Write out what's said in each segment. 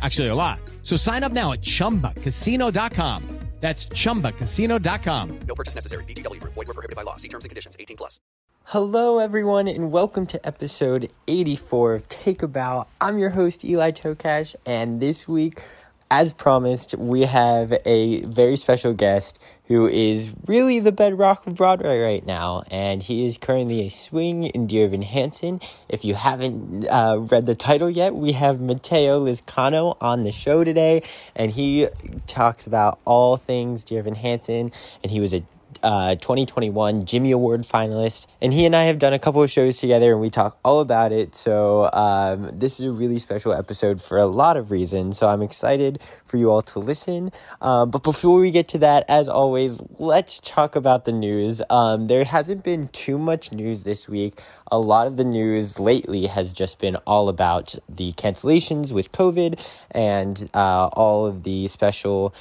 Actually, a lot. So sign up now at chumbacasino.com. That's chumbacasino.com. No purchase necessary. VGW Group. Void were prohibited by law. See terms and conditions. 18 plus. Hello, everyone, and welcome to episode 84 of Take a Bow. I'm your host, Eli Tokash, and this week, as promised, we have a very special guest who is really the bedrock of Broadway right now, and he is currently a swing in Dear Evan Hansen. If you haven't uh, read the title yet, we have Matteo Lizcano on the show today, and he talks about all things Dear Evan Hansen, and he was a uh, 2021 Jimmy Award finalist, and he and I have done a couple of shows together, and we talk all about it. So um, this is a really special episode for a lot of reasons. So I'm excited for you all to listen. Um, but before we get to that, as always, let's talk about the news. Um, there hasn't been too much news this week. A lot of the news lately has just been all about the cancellations with COVID and uh, all of the special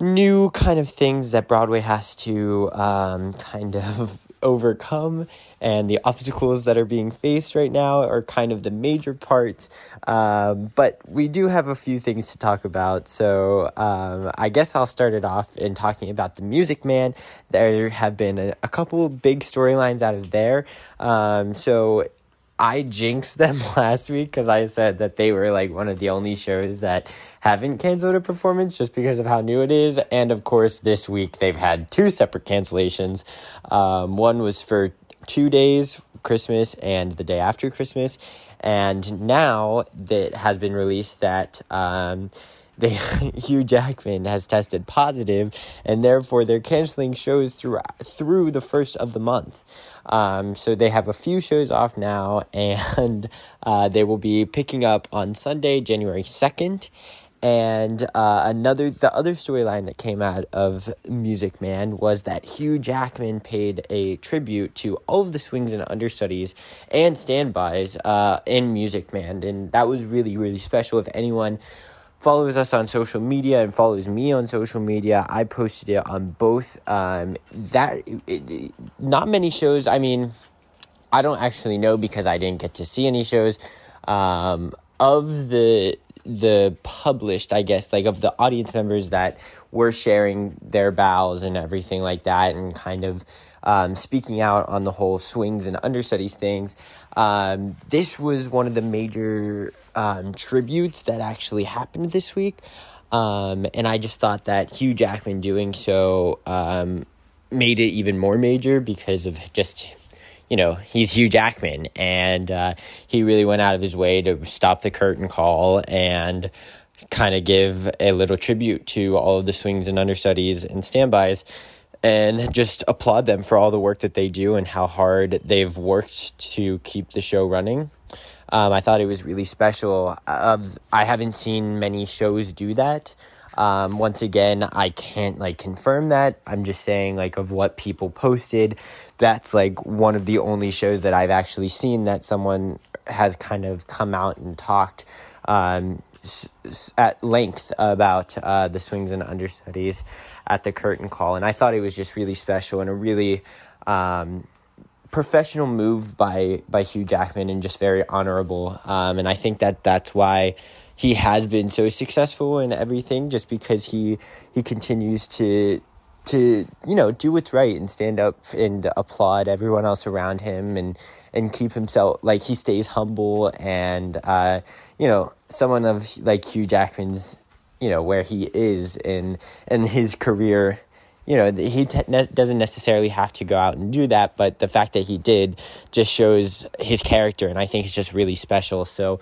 new kind of things that Broadway has to um, kind of overcome, and the obstacles that are being faced right now are kind of the major parts. Um, but we do have a few things to talk about, so um, I guess I'll start it off in talking about the Music Man. There have been a, a couple big storylines out of there. Um, so I jinxed them last week because I said that they were like one of the only shows that haven't canceled a performance just because of how new it is. And of course, this week they've had two separate cancellations. Um, one was for two days, Christmas and the day after Christmas. And now that has been released that. Um, they Hugh Jackman has tested positive, and therefore they're canceling shows through through the first of the month. Um, so they have a few shows off now, and uh, they will be picking up on Sunday, January second. And uh, another, the other storyline that came out of Music Man was that Hugh Jackman paid a tribute to all of the swings and understudies and standbys uh, in Music Man, and that was really, really special. If anyone follows us on social media and follows me on social media. I posted it on both. Um, that it, it, not many shows. I mean, I don't actually know because I didn't get to see any shows. Um, of the the published, I guess, like of the audience members that were sharing their bows and everything like that, and kind of um, speaking out on the whole swings and understudies things. Um, this was one of the major um, tributes that actually happened this week. Um, and I just thought that Hugh Jackman doing so um, made it even more major because of just you know, he's Hugh Jackman, and uh, he really went out of his way to stop the curtain call and kind of give a little tribute to all of the swings and understudies and standbys and just applaud them for all the work that they do and how hard they've worked to keep the show running. Um, I thought it was really special. Of I haven't seen many shows do that. Um, once again, I can't like confirm that. I'm just saying like of what people posted. That's like one of the only shows that I've actually seen that someone has kind of come out and talked um, at length about uh, the swings and understudies at the curtain call, and I thought it was just really special and a really um, professional move by by Hugh Jackman and just very honorable. Um, and I think that that's why he has been so successful in everything just because he he continues to to you know do what's right and stand up and applaud everyone else around him and and keep himself like he stays humble and uh, you know someone of like Hugh Jackman's you know where he is in in his career you know, he ne- doesn't necessarily have to go out and do that, but the fact that he did just shows his character, and I think it's just really special. So,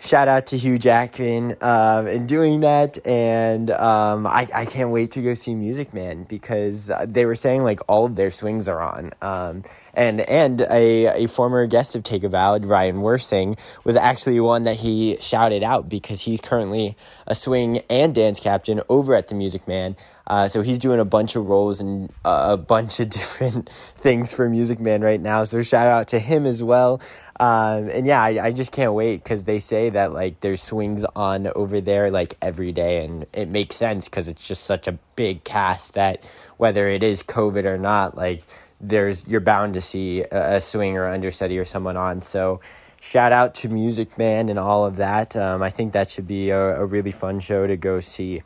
shout out to Hugh Jackman um, in doing that, and um, I, I can't wait to go see Music Man because they were saying like all of their swings are on, um, and and a, a former guest of Take a Bow, Ryan Worsing, was actually one that he shouted out because he's currently a swing and dance captain over at the Music Man. Uh, so he's doing a bunch of roles and uh, a bunch of different things for Music Man right now. So shout out to him as well. Um, and yeah, I, I just can't wait because they say that like there's swings on over there like every day, and it makes sense because it's just such a big cast that whether it is COVID or not, like there's you're bound to see a, a swing or understudy or someone on. So shout out to Music Man and all of that. Um, I think that should be a, a really fun show to go see.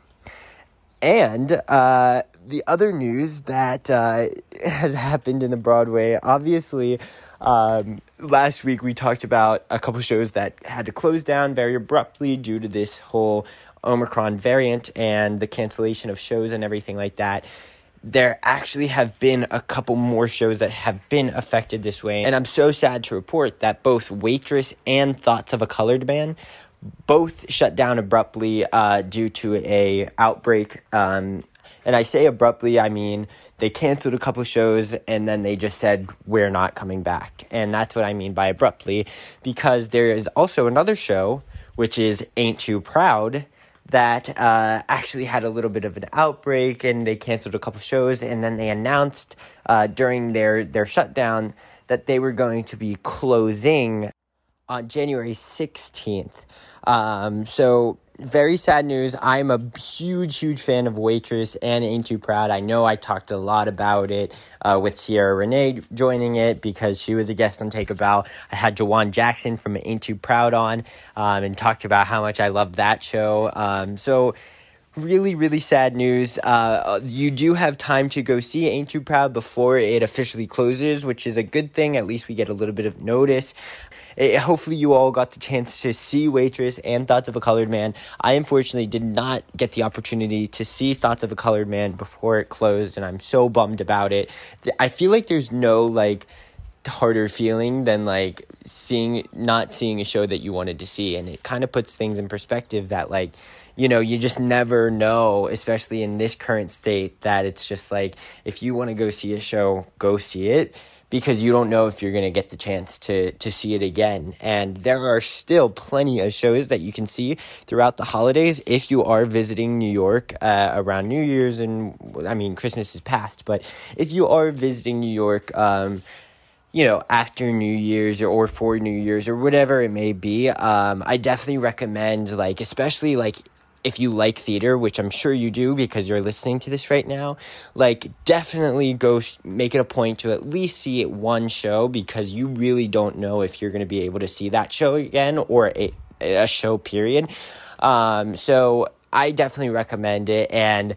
And uh, the other news that uh, has happened in the Broadway, obviously, um, last week we talked about a couple shows that had to close down very abruptly due to this whole Omicron variant and the cancellation of shows and everything like that. There actually have been a couple more shows that have been affected this way, and I'm so sad to report that both Waitress and Thoughts of a Colored Man both shut down abruptly uh, due to a outbreak. Um, and I say abruptly, I mean they canceled a couple shows and then they just said we're not coming back, and that's what I mean by abruptly, because there is also another show which is Ain't Too Proud that uh, actually had a little bit of an outbreak and they canceled a couple shows and then they announced uh, during their their shutdown that they were going to be closing on January 16th. Um, so very sad news. I'm a huge, huge fan of Waitress and Ain't Too Proud. I know I talked a lot about it uh, with Ciara Renee joining it because she was a guest on Take a Bow. I had Jawan Jackson from Ain't Too Proud on um, and talked about how much I love that show. Um, so really, really sad news. Uh, you do have time to go see Ain't Too Proud before it officially closes, which is a good thing. At least we get a little bit of notice. It, hopefully, you all got the chance to see Waitress and Thoughts of a Colored Man. I unfortunately did not get the opportunity to see Thoughts of a Colored Man before it closed, and I'm so bummed about it. I feel like there's no like harder feeling than like seeing not seeing a show that you wanted to see and it kind of puts things in perspective that like you know you just never know especially in this current state that it's just like if you want to go see a show go see it because you don't know if you're going to get the chance to to see it again. And there are still plenty of shows that you can see throughout the holidays if you are visiting New York uh, around New Year's and I mean Christmas is past, but if you are visiting New York. Um, you know, after New Year's or, or for New Year's or whatever it may be, um, I definitely recommend, like, especially like if you like theater, which I'm sure you do because you're listening to this right now, like definitely go make it a point to at least see it one show because you really don't know if you're going to be able to see that show again or a, a show period. Um, so I definitely recommend it, and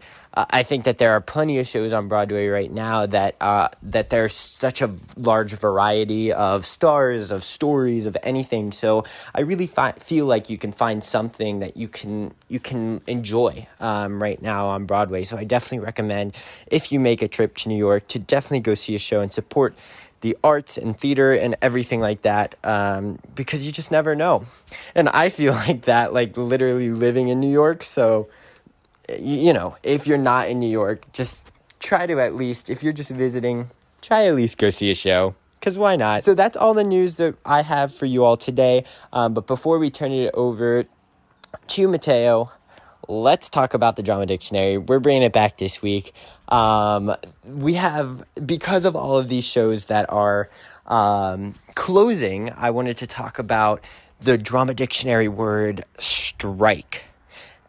I think that there are plenty of shows on Broadway right now that uh, that there's such a large variety of stars, of stories, of anything. So I really fi- feel like you can find something that you can you can enjoy um, right now on Broadway. So I definitely recommend if you make a trip to New York to definitely go see a show and support the arts and theater and everything like that um, because you just never know and i feel like that like literally living in new york so you, know if you're not in new york just try to at least if you're just visiting try at least go see a show because why not so that's all the news that i have for you all today um, but before we turn it over to matteo let's talk about the drama dictionary. We're bringing it back this week. Um, we have, because of all of these shows that are um, closing, I wanted to talk about the drama dictionary word strike.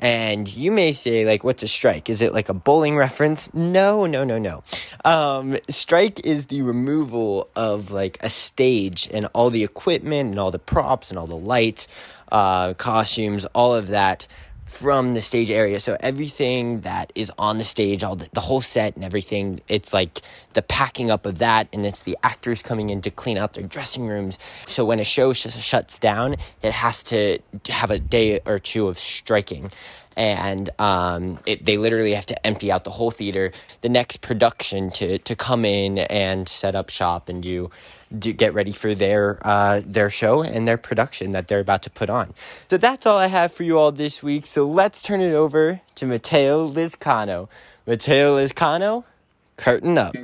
And you may say, like, what's a strike? Is it like a bowling reference? No, no, no, no. Um, strike is the removal of like a stage and all the equipment and all the props and all the lights, uh, costumes, all of that from the stage area. So everything that is on the stage, all the, the, whole set and everything, it's like the packing up of that, and it's the actors coming in to clean out their dressing rooms. So when a show sh- shuts down, it has to have a day or two of striking. and um, it, they literally have to empty out the whole theater. The next production to to come in and set up shop and do do get ready for their uh, their show and their production that they're about to put on. So that's all I have for you all this week. So let's turn it over to Matteo Lizcano. Matteo Lizcano, curtain up.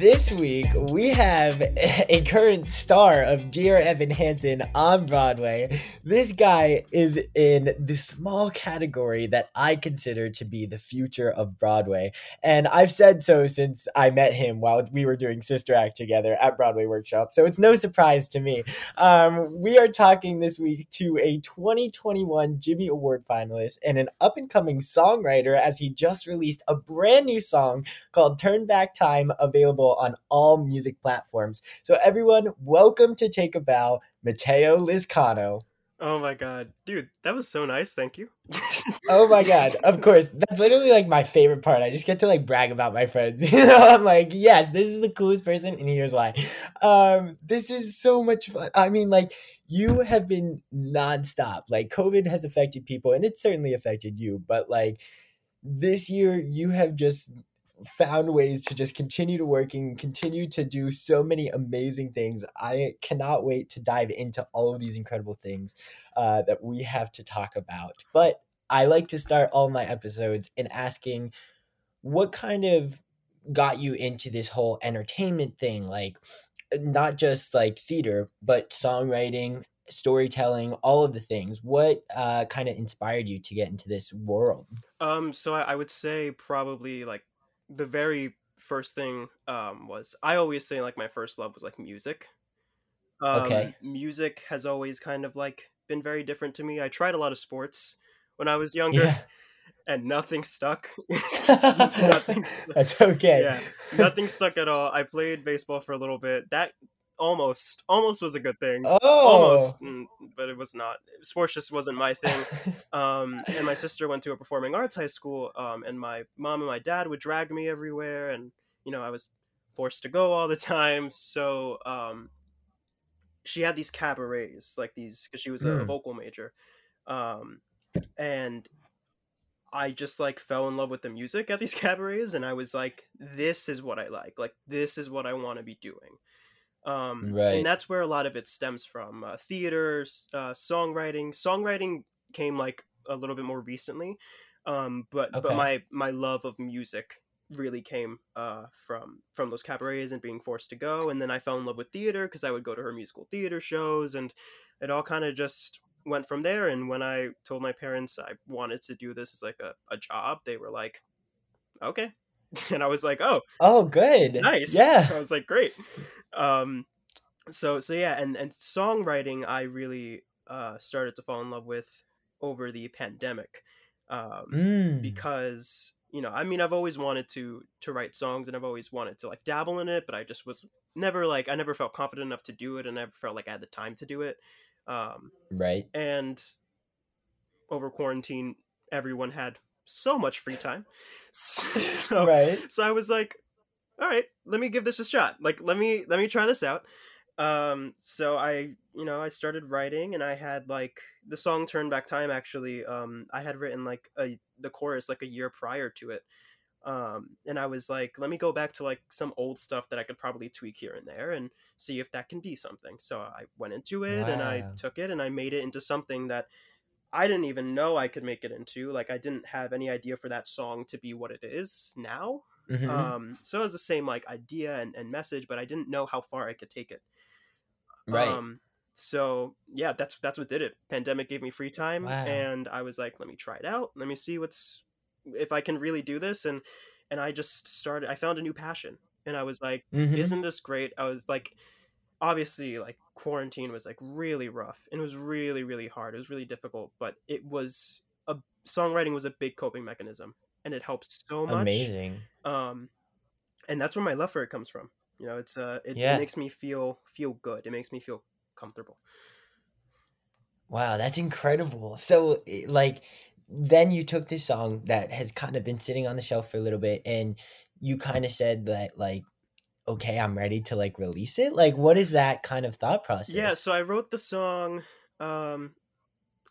This week we have a current star of Dear Evan Hansen on Broadway. This guy is in the small category that I consider to be the future of Broadway. And I've said so since I met him while we were doing Sister Act together at Broadway Workshop. So it's no surprise to me. Um, we are talking this week to a 2021 Jimmy Award finalist and an up and coming songwriter as he just released a brand new song called Turn Back Time, available on all music platforms. So, everyone, welcome to Take a Bow, Matteo Lizcano. Oh my god, dude, that was so nice. Thank you. oh my god, of course. That's literally like my favorite part. I just get to like brag about my friends. You know, I'm like, yes, this is the coolest person, and here's why. Um, this is so much fun. I mean, like, you have been nonstop. Like, COVID has affected people, and it's certainly affected you, but like this year you have just found ways to just continue to working, continue to do so many amazing things. I cannot wait to dive into all of these incredible things uh, that we have to talk about. But I like to start all my episodes in asking what kind of got you into this whole entertainment thing, like not just like theater, but songwriting, storytelling, all of the things. What uh, kind of inspired you to get into this world? Um, so I, I would say probably like the very first thing um, was I always say like my first love was like music. Um, okay. Music has always kind of like been very different to me. I tried a lot of sports when I was younger. Yeah. And nothing stuck. nothing stuck. That's okay. Yeah, nothing stuck at all. I played baseball for a little bit. That almost almost was a good thing. Oh, almost, mm, but it was not. Sports just wasn't my thing. um, and my sister went to a performing arts high school, um, and my mom and my dad would drag me everywhere, and you know I was forced to go all the time. So um, she had these cabarets, like these, because she was a Mm. vocal major, um, and I just like fell in love with the music at these cabarets, and I was like, "This is what I like. Like this is what I want to be doing." Um, Right. And that's where a lot of it stems from. Uh, theater, s- uh, songwriting. Songwriting came like a little bit more recently, um, but Okay. but my my love of music really came uh, from from those cabarets and being forced to go. And then I fell in love with theater because I would go to her musical theater shows, and it all kind of just went from there. And when I told my parents I wanted to do this as like a, a job, they were like, "Okay," and I was like, "Oh, Oh, good. nice Yeah. i was like great um so so yeah and and songwriting i really uh started to fall in love with over the pandemic um Mm. because you know i mean i've always wanted to to write songs and i've always wanted to like dabble in it but i just was never like i never felt confident enough to do it and I never felt like i had the time to do it um Right. and over quarantine everyone had so much free time. So Right. so i was like all right let me give this a shot. Like let me let me try this out. Um so i you know i started writing and i had like the song turn back time actually um i had written like a the chorus like a year prior to it. Um and i was like let me go back to like some old stuff that i could probably tweak here and there and see if that can be something. So i went into it and i took it and i made it into something that I didn't even know I could make it into. Like I didn't have any idea for that song to be what it is now. Mhm. Um, so it was the same like idea and, and message, but I didn't know how far I could take it. right. Um, so yeah, that's that's what did it. Pandemic gave me free time, Wow. and I was like, let me try it out. Let me see what's if I can really do this. And and I just started. I found a new passion, and I was like, Mhm. isn't this great? I was like, obviously, like quarantine was like really rough, and it was really really hard. It was really difficult, but it was a songwriting was a big coping mechanism, and it helped so much Amazing. um and that's where my love for it comes from you know it's uh it, Yeah. it makes me feel feel good it makes me feel comfortable Wow, that's incredible. So, like, then you took this song that has kind of been sitting on the shelf for a little bit and you kind of said that like okay i'm ready to like release it like what is that kind of thought process Yeah, so I wrote the song. Um,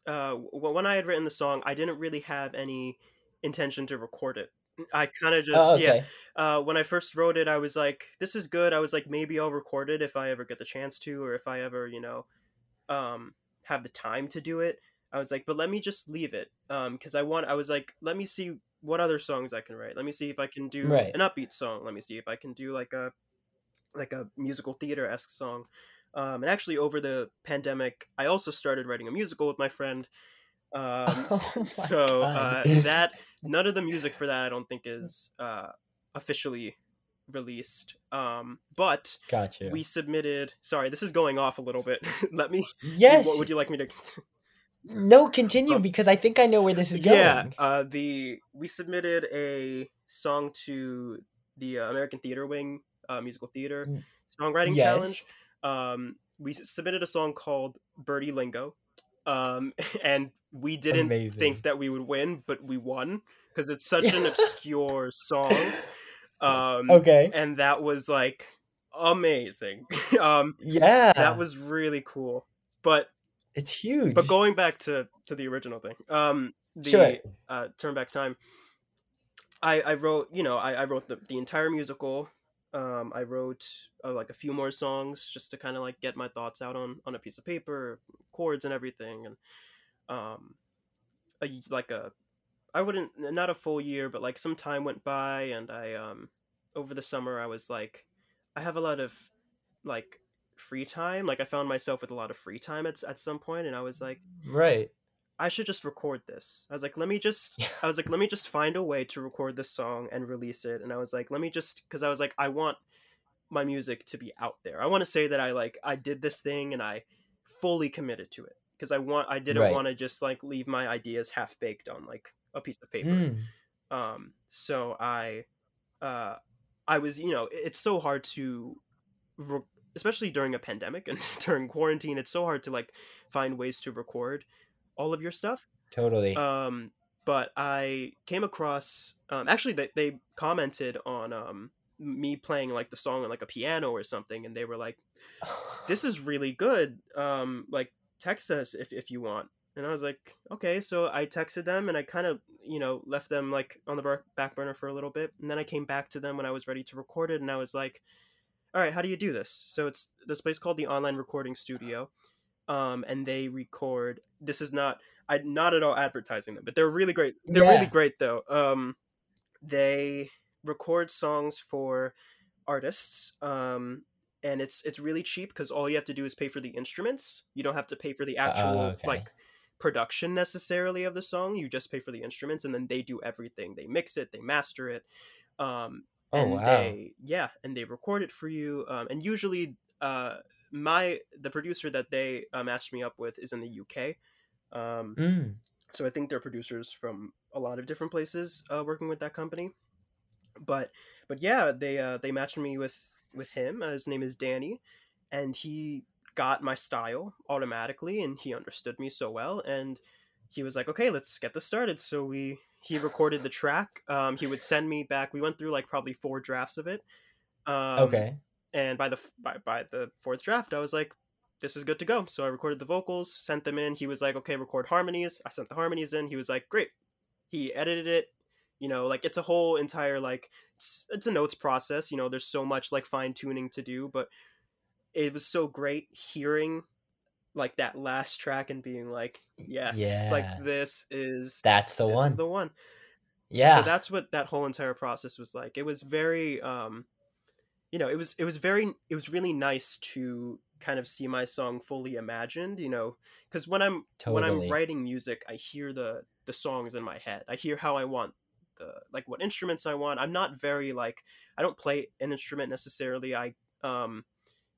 uh, when I had written the song, I didn't really have any intention to record it. I kind of just oh, yeah. Uh, when I first wrote it, I was like, "This is good." I was like, maybe I'll record it if I ever get the chance to, or if I ever, you know, um, have the time to do it. I was like, but let me just leave it, um, because I want. I was like, let me see what other songs I can write. Let me see if I can do Right. an upbeat song. Let me see if I can do like a like a musical theater esque song. Um, and actually, over the pandemic, I also started writing a musical with my friend. Um, Oh so uh, that none of the music for that I don't think is uh, officially released. Um, but gotcha we submitted. Sorry, this is going off a little bit. Let me. yes What would you like me to? no continue Um, because i think i know where this is going Yeah. Uh, the we submitted a song to the uh, American Theater Wing uh, musical theater Mm. songwriting Yes. challenge. Um, we submitted a song called Birdie Lingo, um, and we didn't Amazing. think that we would win, but we won because it's such an obscure song. Um, okay and that was like amazing. um, yeah that was really cool. But it's huge but going back to to the original thing, um, the Sure. uh, turn back time. I I wrote you know I I wrote the the entire musical. Um, I wrote uh, like a few more songs just to kind of like get my thoughts out on on a piece of paper, chords and everything, and um, a, like a I wouldn't not a full year, but like some time went by, and I um over the summer I was like I have a lot of like free time. Like I found myself with a lot of free time at at some point, and I was like. right I should just record this. I was like, let me just I was like, let me just find a way to record this song and release it. And I was like, let me just cuz I was like I want my music to be out there. I want to say that I like I did this thing and I fully committed to it because I want I didn't Right. want to just like leave my ideas half baked on like a piece of paper. Mm, Um so I uh I was, you know, it's so hard to re- especially during a pandemic and during quarantine, it's so hard to like find ways to record all of your stuff. totally Um, but I came across um, actually they they commented on um me playing like the song on like a piano or something, and they were like, "This is really good. Um, like text us if if you want." And I was like, "Okay." So I texted them, and I kind of you know left them like on the back burner for a little bit, and then I came back to them when I was ready to record it, and I was like, "All right, how do you do this?" So it's this place called the Online Recording Studio um, and they record. This is not I not at all advertising them, but they're really great. They're Yeah. really great though. Um, they record songs for artists. Um, and it's it's really cheap because all you have to do is pay for the instruments. You don't have to pay for the actual okay. like production necessarily of the song. You just pay for the instruments, and then they do everything. They mix it, they master it. Um, Oh, and wow. they yeah and they record it for you um, and usually uh my the producer that they uh, matched me up with is in the uk um Mm, so i think they're producers from a lot of different places uh, working with that company. But but yeah they uh they matched me with with him. Uh, his name is danny and he got my style automatically and he understood me so well and he was like okay let's get this started. So we he recorded the track. Um he would send me back we went through like probably four drafts of it. Um okay and by the by, by the fourth draft i was like this is good to go. So i recorded the vocals sent them in. He was like okay record harmonies. I sent the harmonies in. He was like great. He edited it. You know like it's a whole entire like it's, it's a notes process. You know there's so much like fine tuning to do but it was so great hearing like that last track and being like yes Yeah. like this is that's the this one. is the one. Yeah. so that's what that whole entire process was like. It was very um you know it was it was very it was really nice to kind of see my song fully imagined you know because when i'm when i'm writing music i hear the the songs in my head i hear how i want the like what instruments i want i'm not very like i don't play an instrument necessarily i um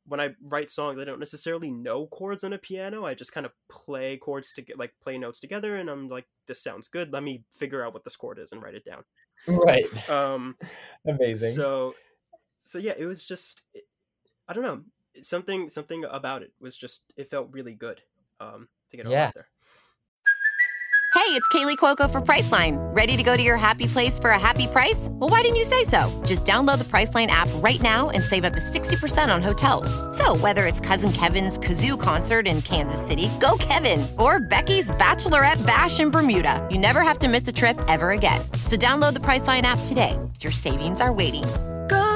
when I write songs, I don't necessarily know chords on a piano. I just kind of play chords to get like play notes together, and I'm like, "This sounds good. Let me figure out what this chord is and write it down." right Um, amazing so, so yeah, it was just, it- I don't know, something something about it was just it felt really good. Um, to get it Yeah. out there. Hey, it's Kaley Cuoco for Priceline. Ready to go to your happy place for a happy price? Well, why didn't you say so? Just download the Priceline app right now and save up to 60% on hotels. So, whether it's Cousin Kevin's Kazoo concert in Kansas City, go Kevin, or Becky's Bachelorette Bash in Bermuda, you never have to miss a trip ever again. So, download the Priceline app today. Your savings are waiting.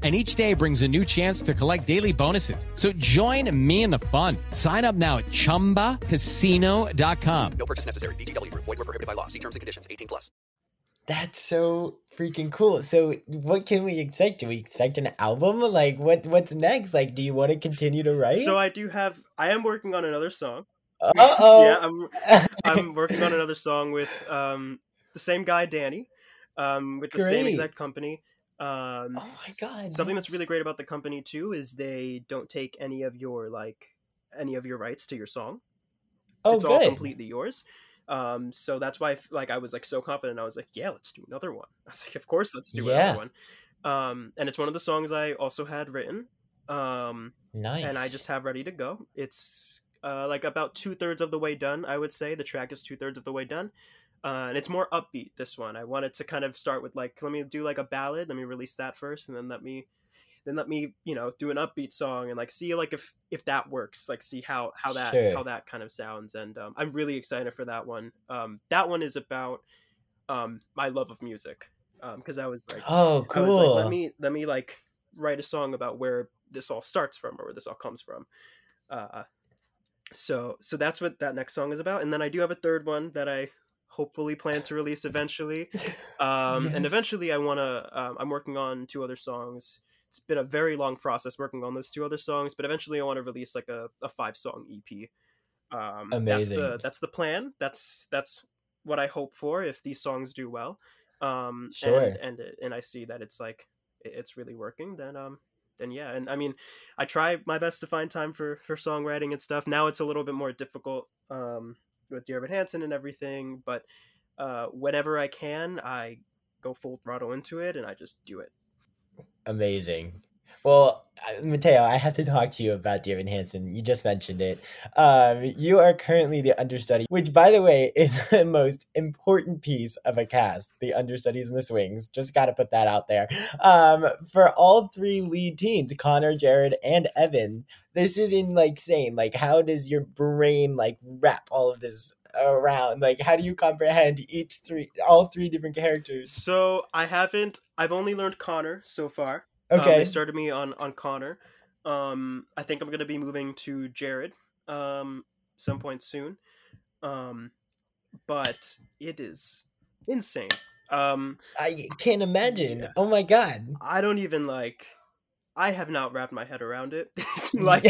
And each day brings a new chance to collect daily bonuses. So join me in the fun. Sign up now at chumbacasino.com. No purchase necessary. VGW Group. Void were prohibited by law. See terms and conditions. 18 plus. That's so freaking cool. So, what can we expect? Do we expect an album? Like, what what's next? Like, do you want to continue to write? So I do have. I am working on another song. uh oh. Yeah, I'm. I'm working on another song with um the same guy, Danny, um with the same exact company. Um, Oh my God, Something that's really great about the company too is they don't take any of your like any of your rights to your song. oh, it's good. all completely yours. Um, so that's why, like, I was like so confident. I was like, yeah, let's do another one. I was like, of course, let's do Yeah. another one. Um, and it's one of the songs I also had written. Um, Nice. and I just have ready to go. It's uh, like about two thirds of the way done. I would say the track is two thirds of the way done, uh, and it's more upbeat. This one, I wanted to kind of start with like, let me do like a ballad. Let me release that first, and then let me, then let me, you know, do an upbeat song and like see like if if that works. Like see how how that Sure. how that kind of sounds. And um, I'm really excited for that one. Um, that one is about um, my love of music because I was like, Oh, I was cool. like, let me let me like write a song about where this all starts from or where this all comes from. Uh, so so that's what that next song is about, and then I do have a third one that I hopefully plan to release eventually. Um, And eventually, I want to. Um, I'm working on two other songs. It's been a very long process working on those two other songs, but eventually, I want to release like a, a five song EP. Um, That's the that's the plan. That's that's what I hope for if these songs do well. Um, Sure. And and, it- and I see that it's like it's really working. Then um then yeah. And I mean, I try my best to find time for for songwriting and stuff. Now it's a little bit more difficult um with Dear Evan Hansen and everything, but uh, whenever I can, I go full throttle into it and I just do it. Amazing. Well, Matteo, I have to talk to you about Dear Evan Hansen. You just mentioned it. Um, you are currently the understudy, which, by the way, is the most important piece of a cast. The understudies and the swings. Just got to put that out there. Um, for all three lead teens, Connor, Jared, and Evan, this is in like saying like, how does your brain like wrap all of this around? Like, how do you comprehend each three, all three different characters? So I haven't. I've only learned Connor so far. Um, Okay. they started me on on Connor. Um, I think I'm gonna be moving to Jared um, some point soon. Um, but it is insane. Um, I can't imagine. Oh my god. I don't even like. I have not wrapped my head around it. like,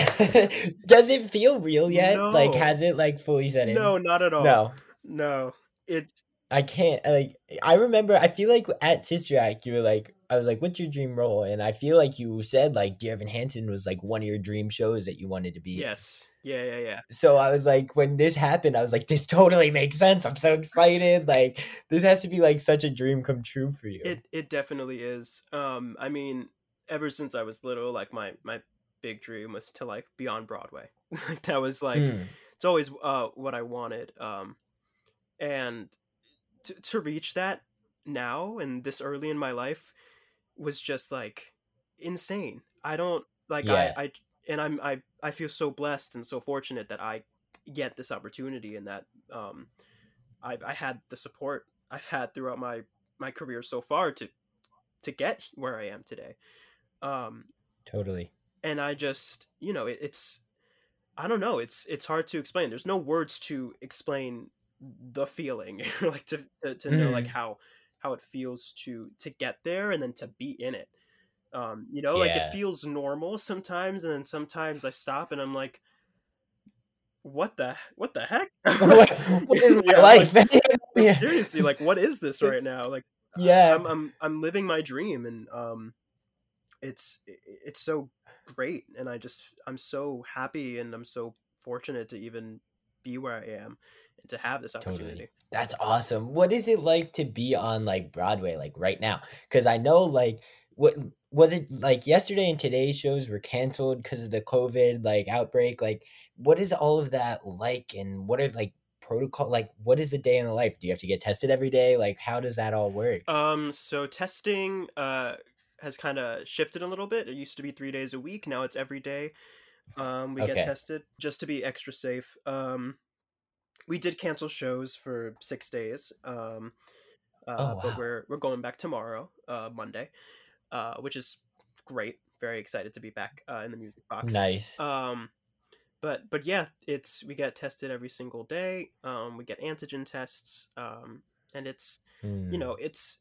does it feel real yet? Like, has it like fully set in? no, not at all. no. no. It I can't. Like, I remember. I feel like at Sister Act, you were like, I was like, "What's your dream role?" And I feel like you said like Dear Evan Hansen was like one of your dream shows that you wanted to be. yes, yeah, yeah, yeah. So I was like, when this happened, I was like, this totally makes sense. I'm so excited. Like, this has to be like such a dream come true for you. It it definitely is. Um, I mean, ever since I was little, like my my big dream was to like be on Broadway. like that was like Mm. it's always uh what I wanted. Um, and to to reach that now and this early in my life was just like insane. I don't like Yeah. I I and I'm I I feel so blessed and so fortunate that I get this opportunity and that um I I had the support I've had throughout my my career so far to to get where I am today. Um Totally. and I just, you know, it, it's I don't know, it's it's hard to explain. There's no words to explain the feeling like to to, to know like Mm. how how it feels to to get there and then to be in it. Um, you know, like it feels normal sometimes and then sometimes I stop and I'm like what the what the heck? what, what is my Yeah, life? like- Yeah. seriously, like what is this right now? Like Yeah. I'm I'm I'm living my dream and um it's it's so great and I just I'm so happy and I'm so fortunate to even be where I am and to have this Totally. opportunity. That's awesome. What is it like to be on like Broadway like right now? Because I know like what was it like yesterday and today's shows were canceled because of the COVID like outbreak. Like, what is all of that like, and what are like protocol? Like, what is the day in the life? Do you have to get tested every day? Like, how does that all work? Um so testing uh has kind of shifted a little bit. It used to be 3 days a week, now it's every day. Um we Okay. get tested just to be extra safe. Um we did cancel shows for 6 days. Um uh, Oh, but we're we're going back tomorrow, uh Monday. Uh which is great. Very excited to be back uh, in the music box. Nice. Um, but but yeah, it's we get tested every single day. Um, we get antigen tests. Um, and it's you Mm, know it's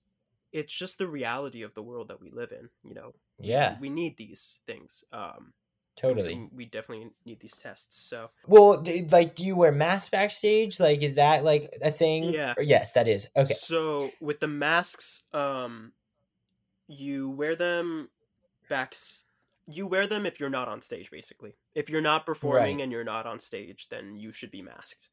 it's just the reality of the world that we live in. You know, We- Yeah. we need these things. Um, totally. and we definitely need these tests. So Well, like, do you wear masks backstage? Like, is that like a thing? Yeah. Or- yes, that is. Okay. So with the masks, um, you wear them back. You wear them if you're not on stage, basically. If you're not performing Right. and you're not on stage, then you should be masked.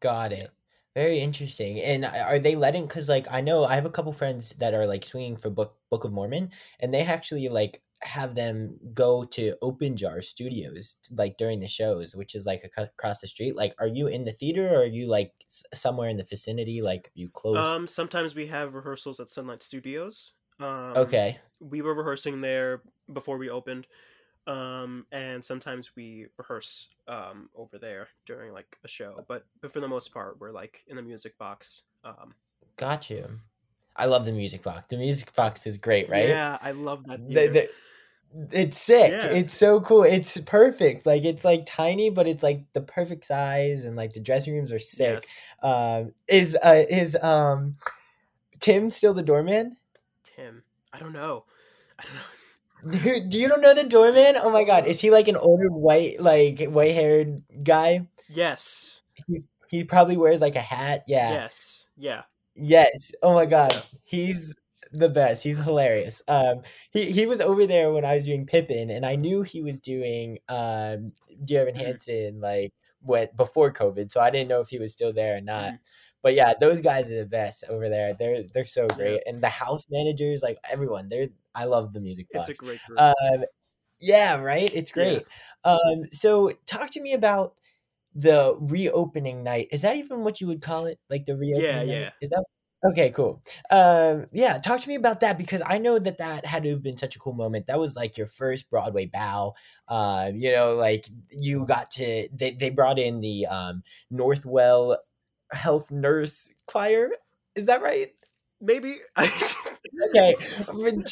Got it. Very interesting. And are they letting? Because like I know I have a couple friends that are like swinging for Book Book of Mormon, and they actually like have them go to Open Jar Studios like during the shows, which is like across the street. Like, are you in the theater or are you like somewhere in the vicinity? Like, you close? Um, sometimes we have rehearsals at Sunlight Studios. Um, okay. we were rehearsing there before we opened um and sometimes we rehearse um over there during like a show but but for the most part we're like in the music box um Got you. I love the music box. The music box is great, right? yeah i love that The- the- it's sick. Yeah. It's so cool. It's perfect. Like it's like tiny, but it's like the perfect size, and like the dressing rooms are sick. Yes, Um, is uh is um Tim still the doorman? tim i don't know i don't know Do, do you don't know the doorman? Oh my god, is he like an older white like white haired guy? yes He's he probably wears like a hat. Yeah. yes yeah Yes. Oh my god. So- He's the best. He's hilarious. Um he he was over there when I was doing Pippin and I knew he was doing um Dear Evan Mhm. Hansen like went before COVID, so I didn't know if he was still there or not. Mhm. But yeah, those guys are the best over there. They're they're so great. And the house managers, like everyone, they're I love the music box. it's a great group Um, yeah, right. It's Yeah. great. Um, so talk to me about the reopening night. Is that even what you would call it? Like the reopening? night? yeah. Is that okay? Cool. Um, yeah. Talk to me about that because I know that that had to have been such a cool moment. That was like your first Broadway bow. Uh, you know, like you got to they they brought in the um Northwell Health Nurse Choir. Is that right? Maybe okay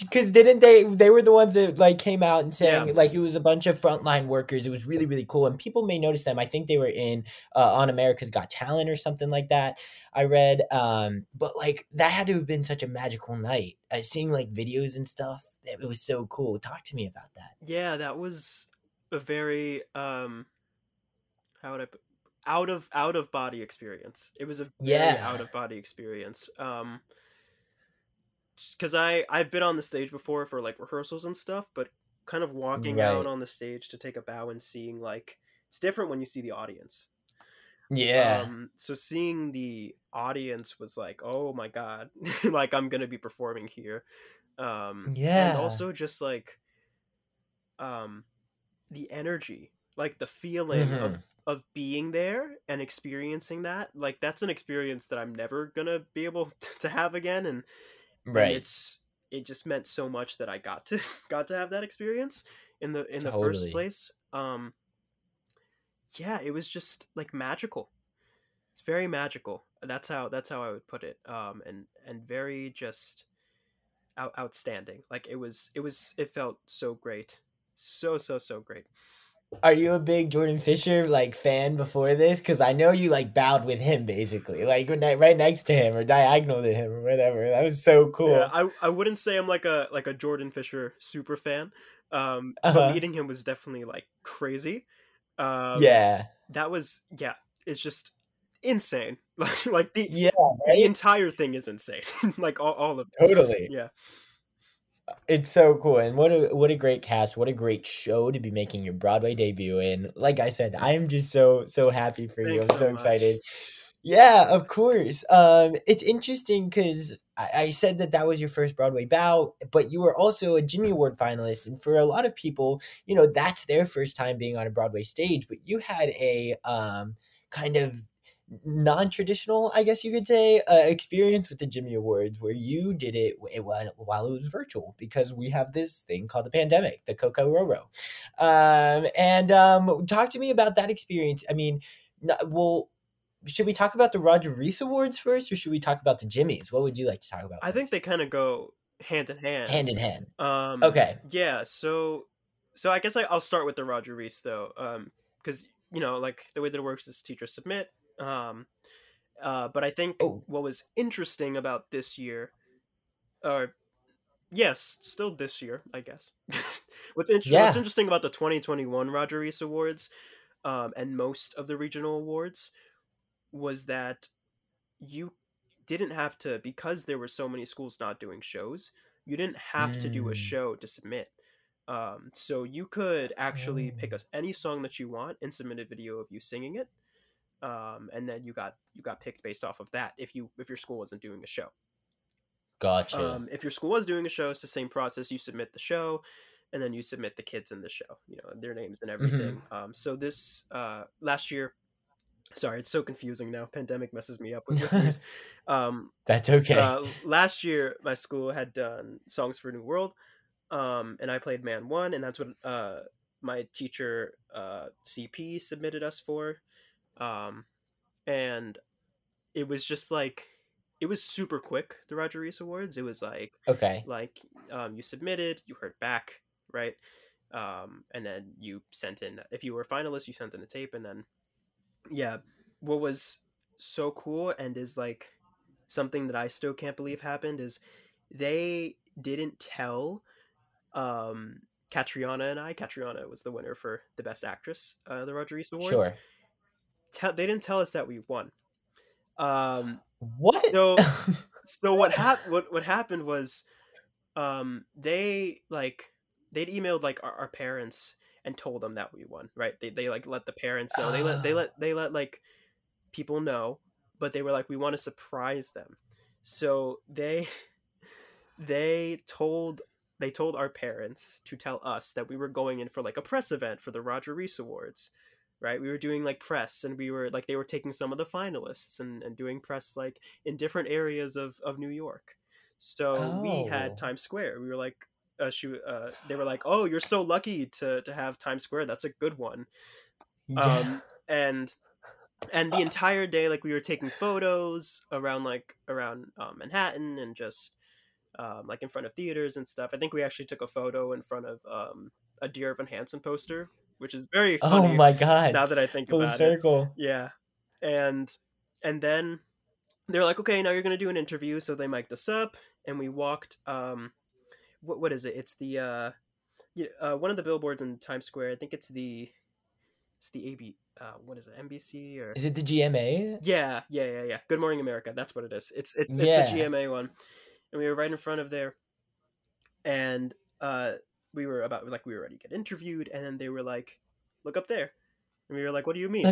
because didn't they they were the ones that like came out and saying Yeah. like it was a bunch of frontline workers it was really really cool and people may notice them i think they were in uh, on america's got talent or something like that i read um but like that had to have been such a magical night uh, seeing like videos and stuff it was so cool talk to me about that yeah that was a very um how would i put out of out of body experience it was a very Yeah. out of body experience um because i i've been on the stage before for like rehearsals and stuff but kind of walking out on the stage to take a bow and seeing like it's different when you see the audience yeah um so seeing the audience was like oh my god like i'm gonna be performing here um Yeah. and also just like um the energy like the feeling of Mhm. of being there and experiencing that like that's an experience that i'm never gonna be able to have again and, and right. it's it just meant so much that i got to got to have that experience in the in the Totally. first place um yeah it was just like magical. It's very magical. That's how that's how i would put it um and and very just out, outstanding. Like it was it was it felt so great. So so so great are you a big jordan fisher like fan before this because i know you like bowed with him basically like right next to him or diagonal to him or whatever that was so cool Yeah, I I wouldn't say I'm like a like a Jordan Fisher super fan. Um, Uh-huh. but meeting him was definitely like crazy. Um, yeah that was yeah. It's just insane. Like like the yeah right? the entire thing is insane. like all, all of it. totally. Yeah. It's so cool, and what a what a great cast! What a great show to be making your Broadway debut in. Like I said, I am just so so happy for you. I'm so, so excited. Yeah, of course. Um, it's interesting because I, I said that that was your first Broadway bout, but you were also a Jimmy Award finalist, and for a lot of people, you know, that's their first time being on a Broadway stage. But you had a um kind of non-traditional i guess you could say uh, experience with the jimmy awards where you did it while while it was virtual because we have this thing called the pandemic the coco roro um, and um, talk to me about that experience i mean well should we talk about the roger rees awards first or should we talk about the jimmys what would you like to talk about I think they kind of go hand in hand. hand in hand Um, okay Yeah. So, so I guess I, I'll start with the Roger Rees though, because you know, like the way that it works is teachers submit. Um, uh, but I think Oh. what was interesting about this year, or yes, still this year, I guess. what's, Yeah. what's interesting about the 2021 Roger Rees Awards, um, and most of the regional awards, was that you didn't have to because there were so many schools not doing shows. You didn't have to do a Mm. show to submit. Um, so you could actually Oh. pick us any song that you want and submit a video of you singing it. Um, and then you got you got picked based off of that if you if your school wasn't doing a show. gotcha Um, if your school was doing a show, it's the same process. You submit the show, and then you submit the kids in the show. You know their names and everything. Um, so this uh, last year, sorry, it's so confusing now. Pandemic messes me up with years. Um, that's okay uh, last year, my school had done songs for a new world, um, and I played man one, and that's what uh, my teacher uh, CP submitted us for, um, and it was just like it was super quick. The Roger Rees Awards. It was like okay like um, you submitted, you heard back, right? Um, and then you sent in. If you were a finalist, you sent in a tape, and then yeah, what was so cool and is like something that I still can't believe happened is they didn't tell um Catriona and I. Catriona was the winner for the best actress, uh, the Roger Rees Awards. sure Tell they didn't tell us that we won. Um, what? So- so what hap- what what happened was um they like they'd emailed like our, our parents and told them that we won right? They, they like let the parents know. They let they let they let like people know but they were like we want to surprise them. So they they told they told our parents to tell us that we were going in for like a press event for the Roger Rees Awards right? We were doing like press and we were like they were taking some of the finalists and, and doing press like in different areas of, of new york. So we had Oh. times square. We were like uh, she, uh, they were like oh you're so lucky to, to have times square. That's a good one. Yeah. um and and the entire day like we were taking photos around like around um, manhattan and just um, like in front of theaters and stuff. I think we actually took a photo in front of um, a dear evan hansen poster which is very oh my god. now that i think full about it. circle. Yeah. And and then they're like okay now you're gonna do an interview. So they mic'd us up and we walked um what what is it? It's the uh, uh one of the billboards in times square. I think it's the it's the ab uh what is it? Nbc or is it the gma yeah yeah yeah yeah. Good morning america. That's what it is. It's it's, Yeah. it's the gma one. And we were right in front of there. And uh we were about like we were ready to get interviewed and then they were like look up there and we were like what do you mean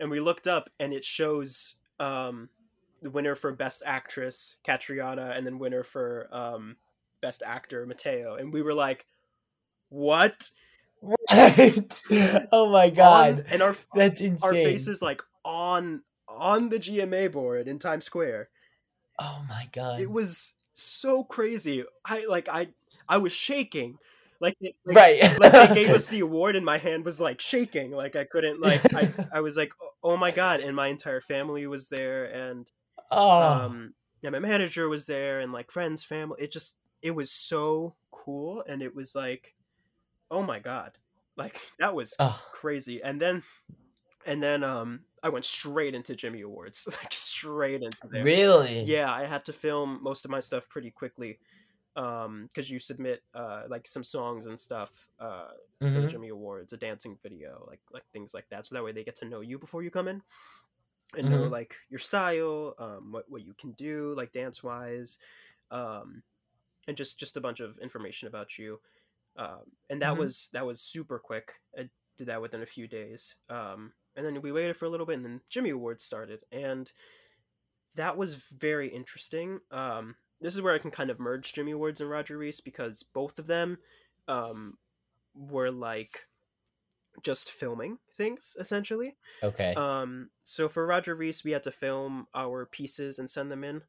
and we looked up and it shows um the winner for best actress Catriona and then winner for um best actor Mateo and we were like what Right. oh my god. On- and our That's insane. our faces like on on the GMA board in Times Square Oh my god. it was so crazy I like I I was shaking like, like right. like they gave us the award and my hand was like shaking like i couldn't like i, I was like "Oh- oh my god and my entire family was there and oh. um yeah my manager was there and like friends family it just it was so cool and it was like oh my god like that was oh. crazy and then and then um i went straight into jimmy awards like straight into there Really? yeah i had to film most of my stuff pretty quickly um because you submit uh like some songs and stuff uh for the Mhm. jimmy awards a dancing video like like things like that so that way they get to know you before you come in and know Mhm. like your style, um, what what you can do like dance wise, um, and just just a bunch of information about you. Um, and that Mhm. was that was super quick. I did that within a few days. Um, and then we waited for a little bit, and then Jimmy Awards started, and that was very interesting. Um, this is where I can kind of merge Jimmy Awards and Roger Rees because both of them um, were like just filming things essentially. Okay. Um, so for Roger Rees, we had to film our pieces and send them in.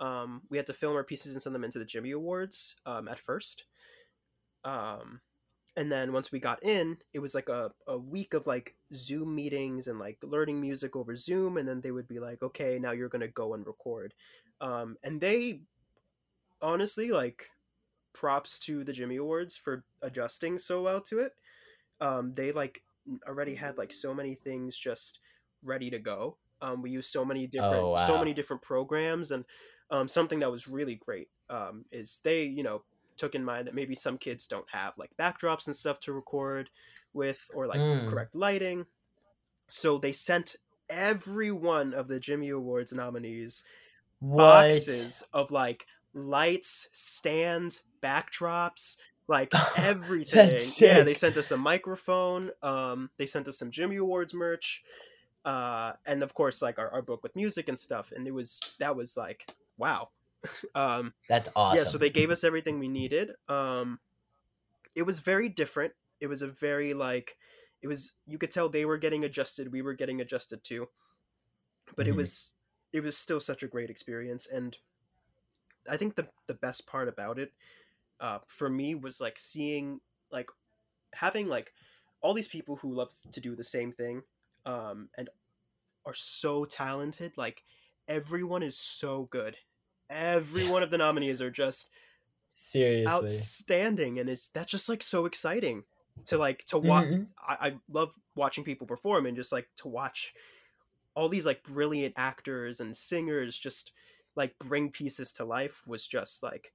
Um, we had to film our pieces and send them into the Jimmy Awards um, at first. Um, and then once we got in, it was like a, a week of like Zoom meetings and like learning music over Zoom. And then they would be like, okay, now you're going to go and record. Um, and they honestly, like, props to the Jimmy Awards for adjusting so well to it. Um, they like already had like so many things just ready to go. Um, we used so many different Oh, so many different programs and um, something that was really great um, is they you know took in mind that maybe some kids don't have like backdrops and stuff to record with or like Mm. correct lighting so they sent every one of the jimmy awards nominees What? boxes of like lights stands backdrops like everything. Yeah they sent us a microphone um they sent us some jimmy awards merch uh and of course like our, our book with music and stuff and it was that was like wow. Um That's awesome. yeah so they gave us everything we needed um it was very different. It was a very like it was you could tell they were getting adjusted we were getting adjusted too. But it Mhm. was it was still such a great experience and i think the the best part about it uh for me was like seeing like having like all these people who love to do the same thing um and are so talented like everyone is so good every one of the nominees are just Seriously. outstanding and it's that's just like so exciting to like to watch Mhm. I, I love watching people perform and just like to watch all these like brilliant actors and singers just like bring pieces to life was just like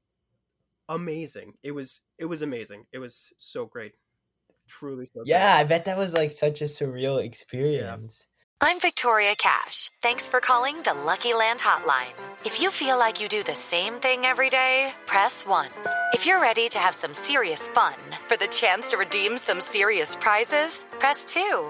amazing it was it was amazing it was so great truly so Yeah, I bet that was like such a surreal experience. I'm Victoria Cash. Thanks for calling the Lucky Land Hotline. If you feel like you do the same thing every day, press 1. If you're ready to have some serious fun for the chance to redeem some serious prizes, press 2.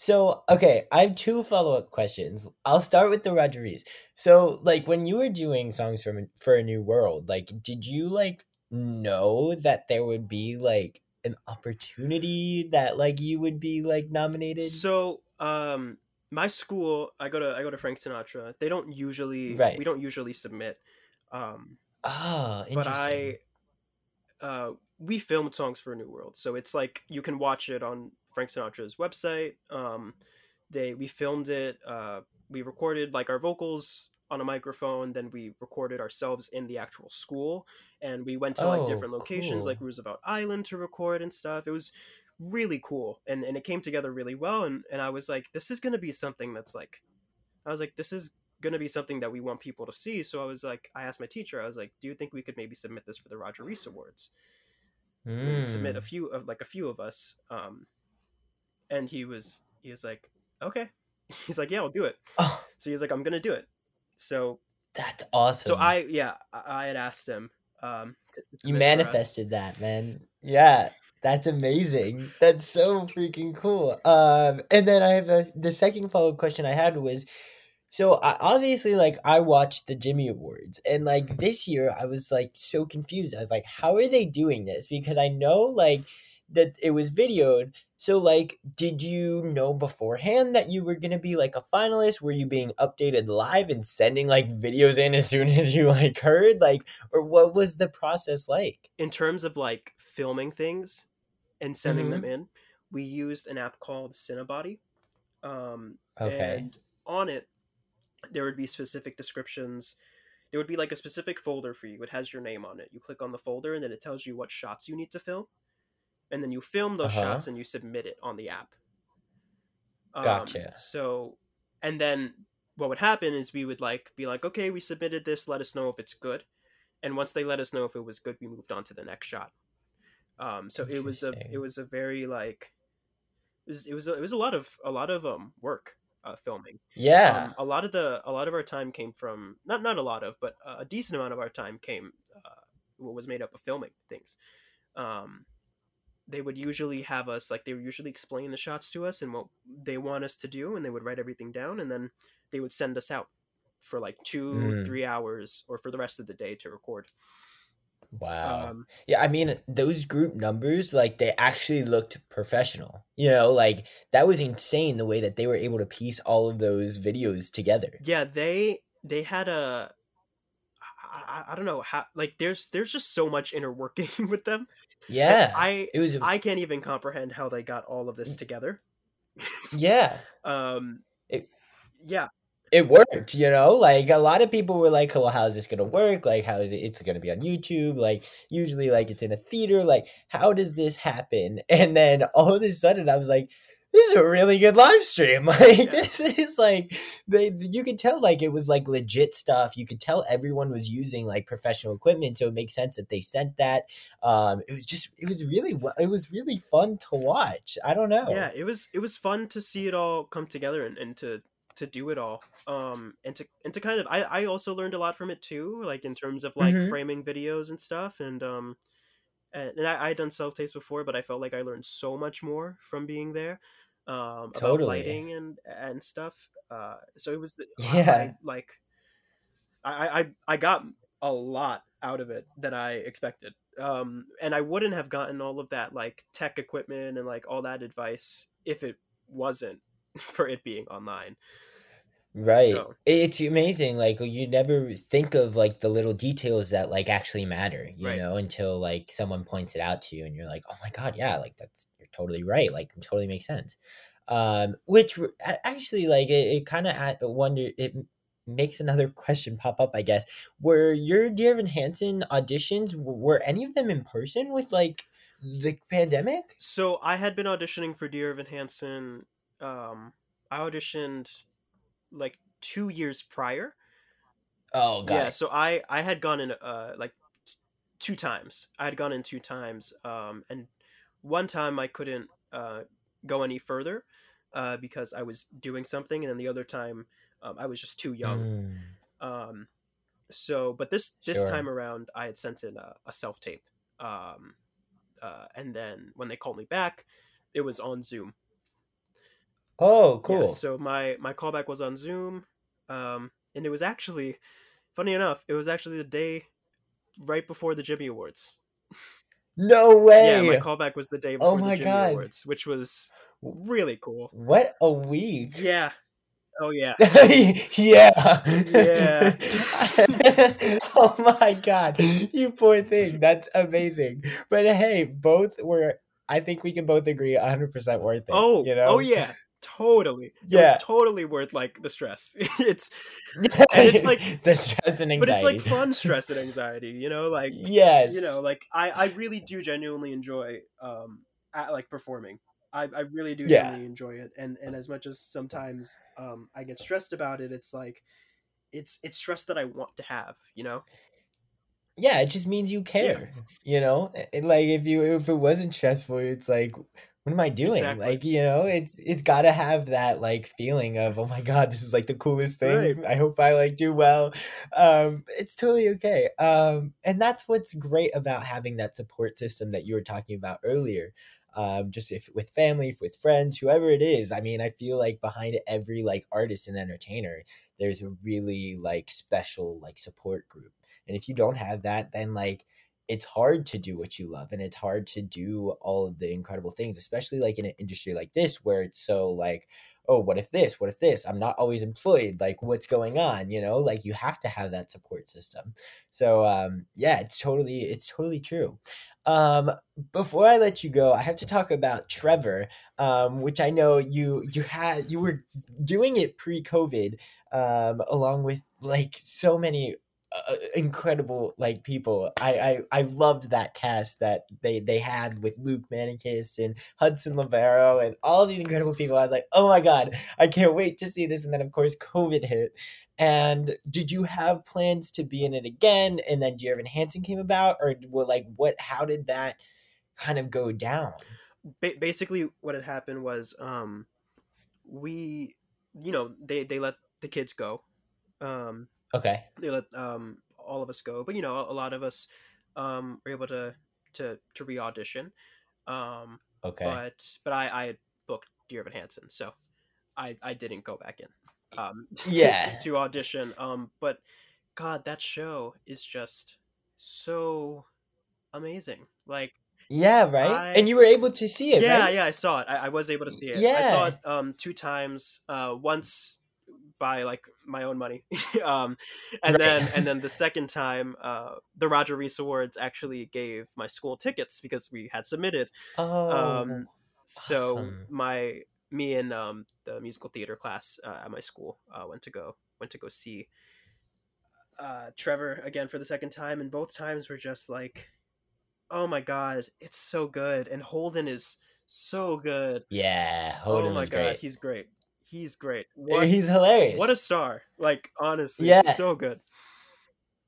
So, okay, I have two follow up questions. I'll start with the Rees. So, like, when you were doing songs for for a new world, like, did you like know that there would be like an opportunity that like you would be like nominated? So, um, my school, I go to I go to Frank Sinatra. They don't usually, Right. we don't usually submit. Um, Ah, but. I, uh, we filmed songs for a New World, so it's like you can watch it on Frank Sinatra's website. Um, they we filmed it. Uh, we recorded like our vocals on a microphone. Then we recorded ourselves in the actual school, and we went to like Oh, different locations, like. Roosevelt Island, to record and stuff. It was really cool, and and it came together really well. And and I was like, this is gonna be something that's like, I was like, this is going to be something that we want people to see. So I was like, I asked my teacher, I was like, do you think we could maybe submit this for the Roger Rees Awards? And Submit a Mm. few of like a few of us. Um, and he was he was like, okay. He's like, yeah, I'll do it. Oh, So he's like, I'm gonna do it. So that's awesome. so I yeah I, I had asked him. Um, to- to you submit for us. manifested that, man. Yeah, that's amazing. That's so freaking cool. Um, and then I have a, the second follow up question I had was, so I, obviously, like I watched the Jimmy Awards, and like this year, I was like so confused. I was like, how are they doing this? Because I know like that it was videoed. So like, did you know beforehand that you were gonna be like a finalist? Were you being updated live and sending like videos in as soon as you like heard? Like, or what was the process like? In terms of like filming things and sending Mhm. them in, we used an app called Cinebody. Um, Okay. And on it, there would be specific descriptions. There would be like a specific folder for you. It has your name on it. You click on the folder, and then it tells you what shots you need to film. And then you film those Uh-huh. shots and you submit it on the app. Um, Gotcha. So, and then what would happen is we would like be like, okay, we submitted this. Let us know if it's good. And once they let us know if it was good, we moved on to the next shot. Um, so it was a it was a very like it was it was a, it was a lot of a lot of um work uh, filming. Yeah. Um, a lot of the a lot of our time came from not not a lot of, but a decent amount of our time came uh, was made up of filming things. Um, they would usually have us like they would usually explain the shots to us and what they want us to do, and they would write everything down, and then they would send us out for like two Mm. three hours or for the rest of the day to record. Wow. Um, yeah, I mean those group numbers, like they actually looked professional. You know, like that was insane the way that they were able to piece all of those videos together. yeah they they had a I, I, don't know how like there's there's just so much inner working with them Yeah. i it was i can't even comprehend how they got all of this together yeah. um It- yeah It worked, you know? Like a lot of people were like, "Well, how is this going to work? Like how is it it's going to be on YouTube? Like usually like it's in a theater. Like how does this happen?" And then all of a sudden I was like, this is a really good live stream. Like Yeah. this is like they you could tell like it was like legit stuff. You could tell everyone was using like professional equipment, so it makes sense that they sent that. Um, it was just it was really it was really fun to watch. I don't know. yeah it was it was fun to see it all come together and, and to to do it all um and to and to kind of i i also learned a lot from it too like in terms of like Mhm. framing videos and stuff and um and, and I, I had done self tapes before but i felt like i learned so much more from being there um about Totally. lighting and and stuff uh so it was the- Yeah. I, like I, I i got a lot out of it than i expected um and i wouldn't have gotten all of that like tech equipment and like all that advice if it wasn't for it being online Right. So- It's amazing. Like you never think of like the little details that like actually matter, you Right. know, until like someone points it out to you and you're like, "Oh my god, yeah, like that's you're totally right. Like it totally makes sense." Um which actually like it, it kind of wonder it makes another question pop up, I guess. Were your Dear Evan Hansen auditions were any of them in person with like the pandemic? so i had been auditioning for dear evan hansen um i auditioned like two years prior. Oh, yeah it. so i i had gone in uh like two times. I had gone in two times um and one time i couldn't uh go any further uh because i was doing something and then the other time um, i was just too young. Mm, um so but this this Sure. time around i had sent in a, a self tape um uh and then when they called me back it was on zoom Oh, Yeah, cool. so my my callback was on zoom um and it was actually funny enough it was actually the day right before the jimmy awards no way. yeah my callback was the day Oh before my the jimmy God. awards which was really cool What a week. yeah oh yeah yeah. Yeah. oh my god. You poor thing. That's amazing. But hey, both were I think we can both agree 100% worth it. oh you know? oh yeah totally it Yeah. was totally worth like the stress it's And it's like- the stress and anxiety but it's like fun stress and anxiety you know like Yes. you know like i i really do genuinely enjoy um at, like performing i i really do Yeah. genuinely enjoy it and and as much as sometimes um i get stressed about it it's like it's it's stress that i want to have you know yeah, it just means you care. You know? And, like if you if it wasn't stressful, it's like what am I doing? Exactly. Like, you know, it's it's got to have that like feeling of, "Oh my god, this is like the coolest thing. Right. I hope I like do well." Um it's totally okay. Um and that's what's great about having that support system that you were talking about earlier. Um just if with family, if with friends, whoever it is. I mean, I feel like behind every like artist and entertainer, there's a really like special like support group. And if you don't have that, then like it's hard to do what you love and it's hard to do all of the incredible things especially like in an industry like this where it's so like oh what if this? What if this? I'm not always employed. Like what's going on? You know like you have to have that support system. So um yeah it's totally it's totally true. Um before i let you go i have to talk about trevor um which i know you you had you were doing it pre-covid um along with like so many uh, incredible like people. I, I I loved that cast that they they had with Luke Manicus and Hudson Lavero and all these incredible people. I was like, oh my god, I can't wait to see this. And then of course COVID hit. And did you have plans to be in it again? And then Dear Evan Hansen came about, or like what? How did that kind of go down? Ba- basically, what had happened was, um, we, you know, they they let the kids go. Um, Okay. they let um all of us go but you know a lot of us um were able to to to re-audition um Okay. but but i i booked dear evan hansen so i i didn't go back in um to- Yeah. to, to audition um but god that show is just so amazing like Yeah, right. I- and you were able to see it, yeah right? yeah i saw it I, I was able to see it Yeah, i saw it um two times uh once by like my own money um and Right. then and then the second time uh the roger rees awards actually gave my school tickets because we had submitted Oh, um so awesome. my me and um the musical theater class uh, at my school uh went to go went to go see uh trevor again for the second time and both times were just like oh my god it's so good and holden is so good yeah. Holden oh my god great. he's great he's great what he's hilarious. what a star like honestly Yeah. so good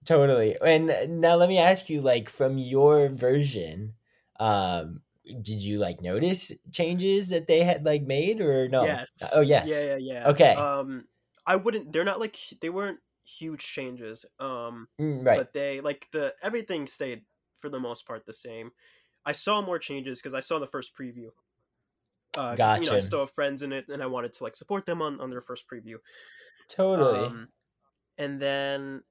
Totally. And now let me ask you, like, from your version, um, did you like notice changes that they had like made or no? yes Oh yes. yeah yeah yeah Okay. um i wouldn't they're not like they weren't huge changes um Mm, right. but they like the everything stayed for the most part the same i saw more changes because i saw the first preview uh 'cause, you know i still have friends in it and i wanted to like support them on on their first preview totally. Um, and then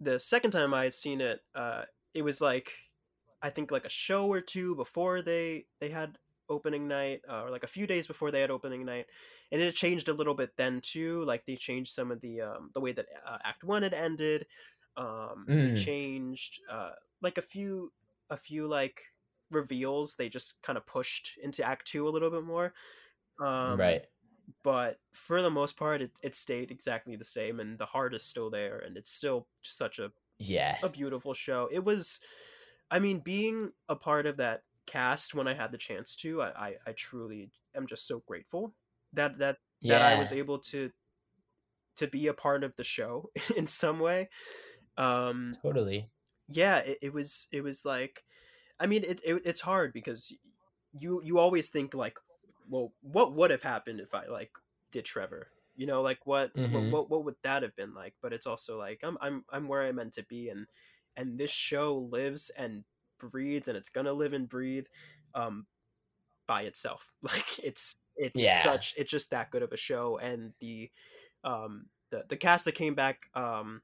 the second time I had seen it, uh, it was like I think like a show or two before they they had opening night, uh, or like a few days before they had opening night, and it changed a little bit then too. Like they changed some of the um, the way that uh, Act One had ended. Um, they Mm. changed uh, like a few a few like reveals. They just kind of pushed into Act Two a little bit more. Um, right. but for the most part it, it stayed exactly the same and the heart is still there and it's still such a, Yeah. a beautiful show it was i mean being a part of that cast when i had the chance to i i, I truly am just so grateful that that that i was able to to be a part of the show in some way um Totally. yeah it, it was it was like i mean it, it it's hard because you you always think like well what would have happened if i like did trevor you know like what what, Mhm. what what would that have been like but it's also like i'm i'm i'm where i'm meant to be and and this show lives and breathes and it's gonna live and breathe um by itself like it's it's Yeah. such it's just that good of a show and the um the the cast that came back um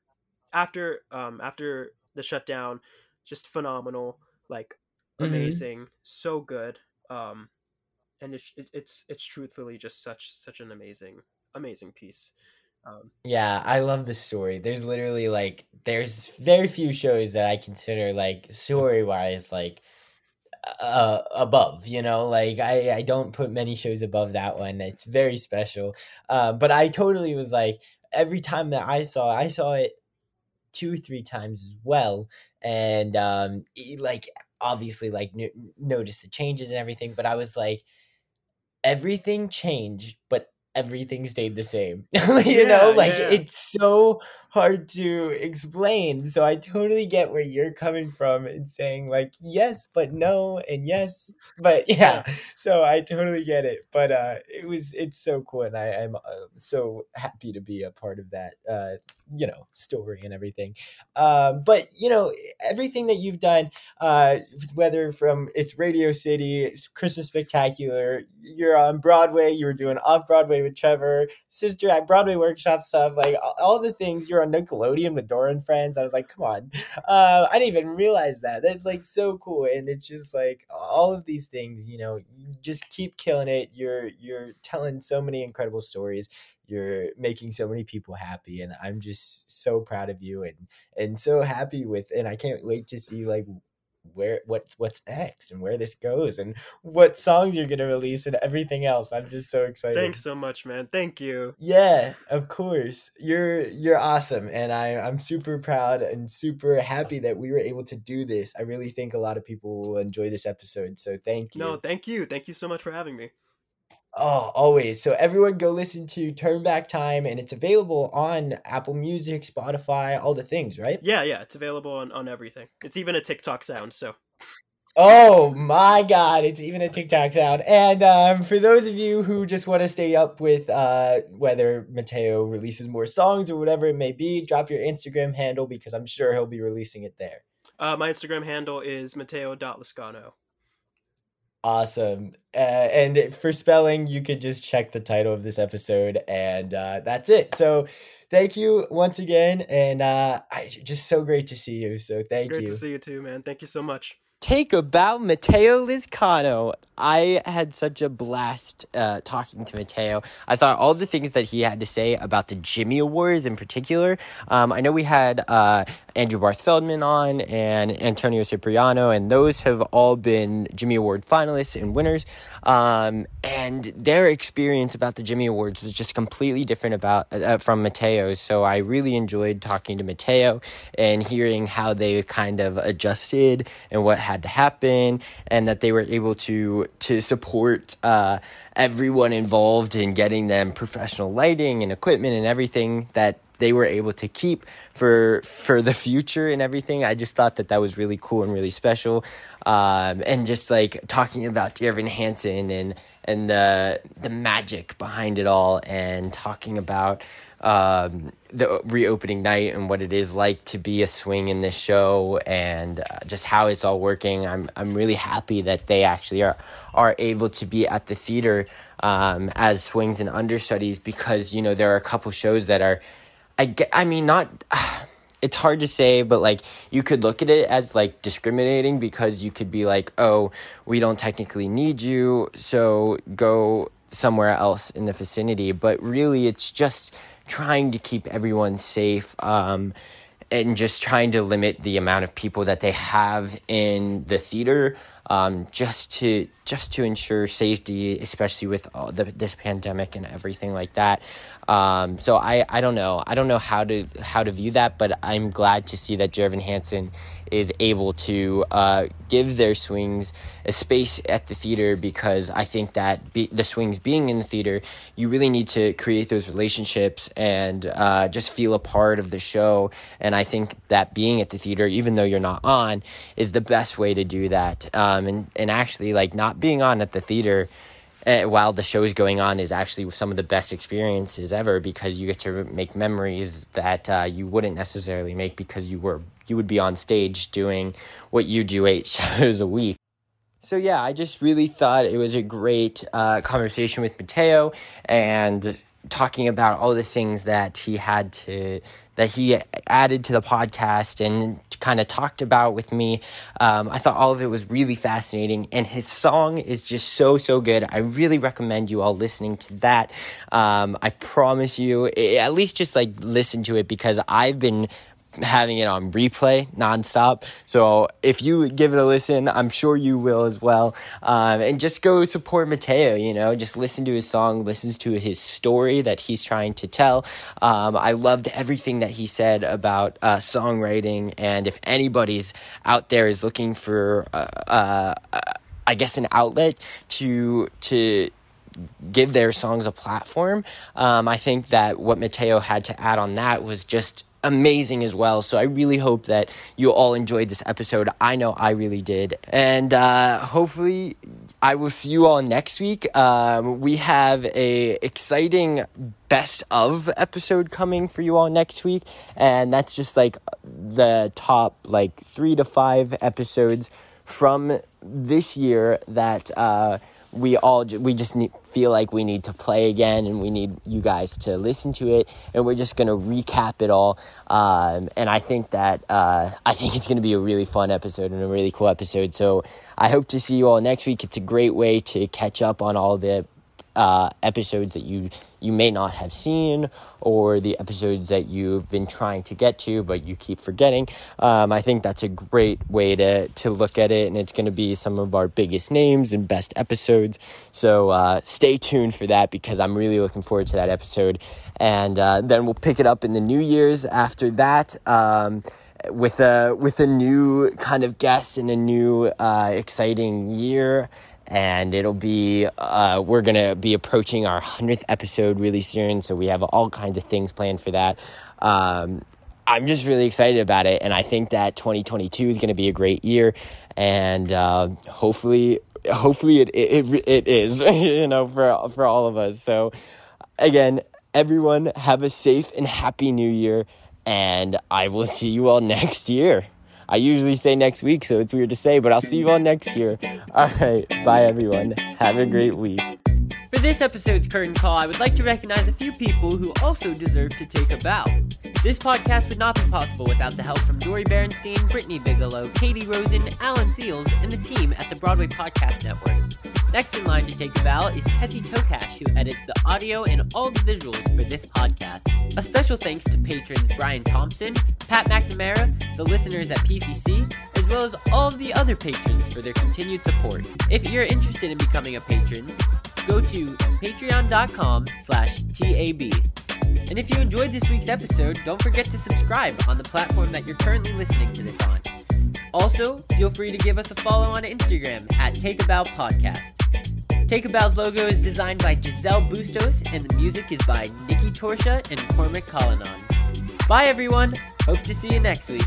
after um after the shutdown just phenomenal like Mhm. amazing so good um and it's it's it's, it's truthfully just such such an amazing amazing piece um Yeah, I love the story. There's literally like there's very few shows that I consider like story wise like uh above, you know? Like I I don't put many shows above that one. It's very special. Uh but I totally was like every time that I saw I saw it two three times as well and um like obviously like n- noticed the changes and everything but I was like everything changed but everything stayed the same. You know like yeah. it's so hard to explain. So i totally get where you're coming from and saying like yes but no and yes but yeah. So i totally get it but uh it was it's so cool and i i'm uh, so happy to be a part of that uh you know story and everything. Um but you know everything that you've done uh whether from it's radio city it's christmas spectacular you're on broadway you were doing off broadway with Trevor, Sister Act, Broadway Workshop stuff, like all, the things. You're on Nickelodeon with Dora and Friends. I was like, come on. Uh, I didn't even realize that. That's like so cool. And it's just like all of these things, you know, you just keep killing it. You're you're telling so many incredible stories you're making so many people happy and i'm just so proud of you and and so happy with and i can't wait to see like where what's what's next and where this goes and what songs you're gonna release and everything else i'm just so excited Thanks so much, man. Thank you. yeah of course you're you're awesome and i i'm super proud and super happy that we were able to do this i really think a lot of people will enjoy this episode so thank you No, thank you. Thank you so much for having me. Oh, always. So everyone go listen to Turn Back Time and it's available on Apple Music, Spotify, all the things, right? Yeah, yeah, it's available on, on everything. It's even a TikTok sound, so Oh my god, it's even a TikTok sound. And um, for those of you who just want to stay up with uh, whether Mateo releases more songs or whatever it may be, drop your Instagram handle because I'm sure he'll be releasing it there. uh, my Instagram handle is Mateo.Lizcano. Awesome. Uh, and for spelling, you could just check the title of this episode, and uh, that's it. So, thank you once again, and uh, I just so great to see you. So, thank Great you. Great to see you too, man. Thank you so much. Take about Mateo Lizcano. I had such a blast uh, talking to Mateo. I thought all the things that he had to say about the Jimmy Awards in particular. Um, I know we had uh, Andrew Barth Feldman on and Antonio Cipriano, and those have all been Jimmy Award finalists and winners. Um, and their experience about the Jimmy Awards was just completely different about uh, from Mateo's. So I really enjoyed talking to Mateo and hearing how they kind of adjusted and what had to happen, and that they were able to to support uh, everyone involved in getting them professional lighting and equipment and everything that they were able to keep for for the future and everything. I just thought that that was really cool and really special, um, and just like talking about Dear Evan Hansen and and the the magic behind it all, and talking about um, the reopening night and what it is like to be a swing in this show and uh, just how it's all working. I'm I'm really happy that they actually are are able to be at the theater um, as swings and understudies because you know there are a couple shows that are I get, I mean not it's hard to say but like you could look at it as like discriminating because you could be like oh we don't technically need you so go somewhere else in the vicinity but really it's just trying to keep everyone safe um, and just trying to limit the amount of people that they have in the theater um, just to just to ensure safety, especially with the, this pandemic and everything like that. Um, so I, I don't know I don't know how to how to view that, but I'm glad to see that Dear Evan Hansen is able to uh, give their swings a space at the theater because I think that be, the swings being in the theater, you really need to create those relationships and uh, just feel a part of the show. And I think that being at the theater, even though you're not on, is the best way to do that. Um, and and actually, like not being on at the theater. Uh, while the show is going on is actually some of the best experiences ever because you get to make memories that uh, you wouldn't necessarily make because you were you would be on stage doing what you do eight shows a week. So yeah, I just really thought it was a great uh, conversation with Mateo and talking about all the things that he had to that he added to the podcast and kind of talked about with me. Um, I thought all of it was really fascinating, and his song is just so so good. I really recommend you all listening to that. Um, I promise you, at least just like listen to it because I've been having it on replay nonstop. So if you give it a listen, I'm sure you will as well. Um, and just go support Mateo, you know, just listen to his song, listens to his story that he's trying to tell. Um, I loved everything that he said about uh, songwriting. And if anybody's out there is looking for, uh, uh, I guess, an outlet to, to, give their songs a platform. Um, I think that what Mateo had to add on that was just amazing as well. So I really hope that you all enjoyed this episode. I know I really did. And uh, hopefully I will see you all next week. Um, we have a exciting best of episode coming for you all next week. And that's just like the top like three to five episodes from this year that uh, we all we just need, feel like we need to play again and we need you guys to listen to it and we're just going to recap it all. Um, and i think that uh, i think it's going to be a really fun episode and a really cool episode. So i hope to see you all next week. It's a great way to catch up on all the uh, episodes that you you may not have seen or the episodes that you've been trying to get to but you keep forgetting. Um, i think that's a great way to to look at it and it's going to be some of our biggest names and best episodes. So uh, stay tuned for that because i'm really looking forward to that episode. And uh, then we'll pick it up in the new year's after that um, with a with a new kind of guest and a new uh, exciting year and it'll be uh, we're gonna be approaching our 100th episode really soon so we have all kinds of things planned for that. Um, i'm just really excited about it and i think that 2022 is to be a great year and uh, hopefully hopefully it, it, it, it is you know for, for all of us. So again everyone have a safe and happy new year and i will see you all next year I usually say next week, so it's weird to say, but I'll see you all next year. All right, bye everyone. Have a great week. For this episode's curtain call, I would like to recognize a few people who also deserve to take a bow. This podcast would not be possible without the help from Dori Berinstein, Brittany Bigelow, Katie Rosen, Alan Seales, and the team at the Broadway Podcast Network. Next in line to take a bow is Tessie Tokash, who edits the audio and all the visuals for this podcast. A special thanks to patrons Brian Thompson, Pat McNamara, the listeners at PCC, as well as all of the other patrons for their continued support. If you're interested in becoming a patron, go to patreon.com slash TAB. And if you enjoyed this week's episode, don't forget to subscribe on the platform that you're currently listening to this on. Also, feel free to give us a follow on Instagram at Take a Bow Podcast. Take a Bow's logo is designed by Giselle Bustos, and the music is by Nikki Torsha and Cormac Collinon. Bye, everyone. Hope to see you next week.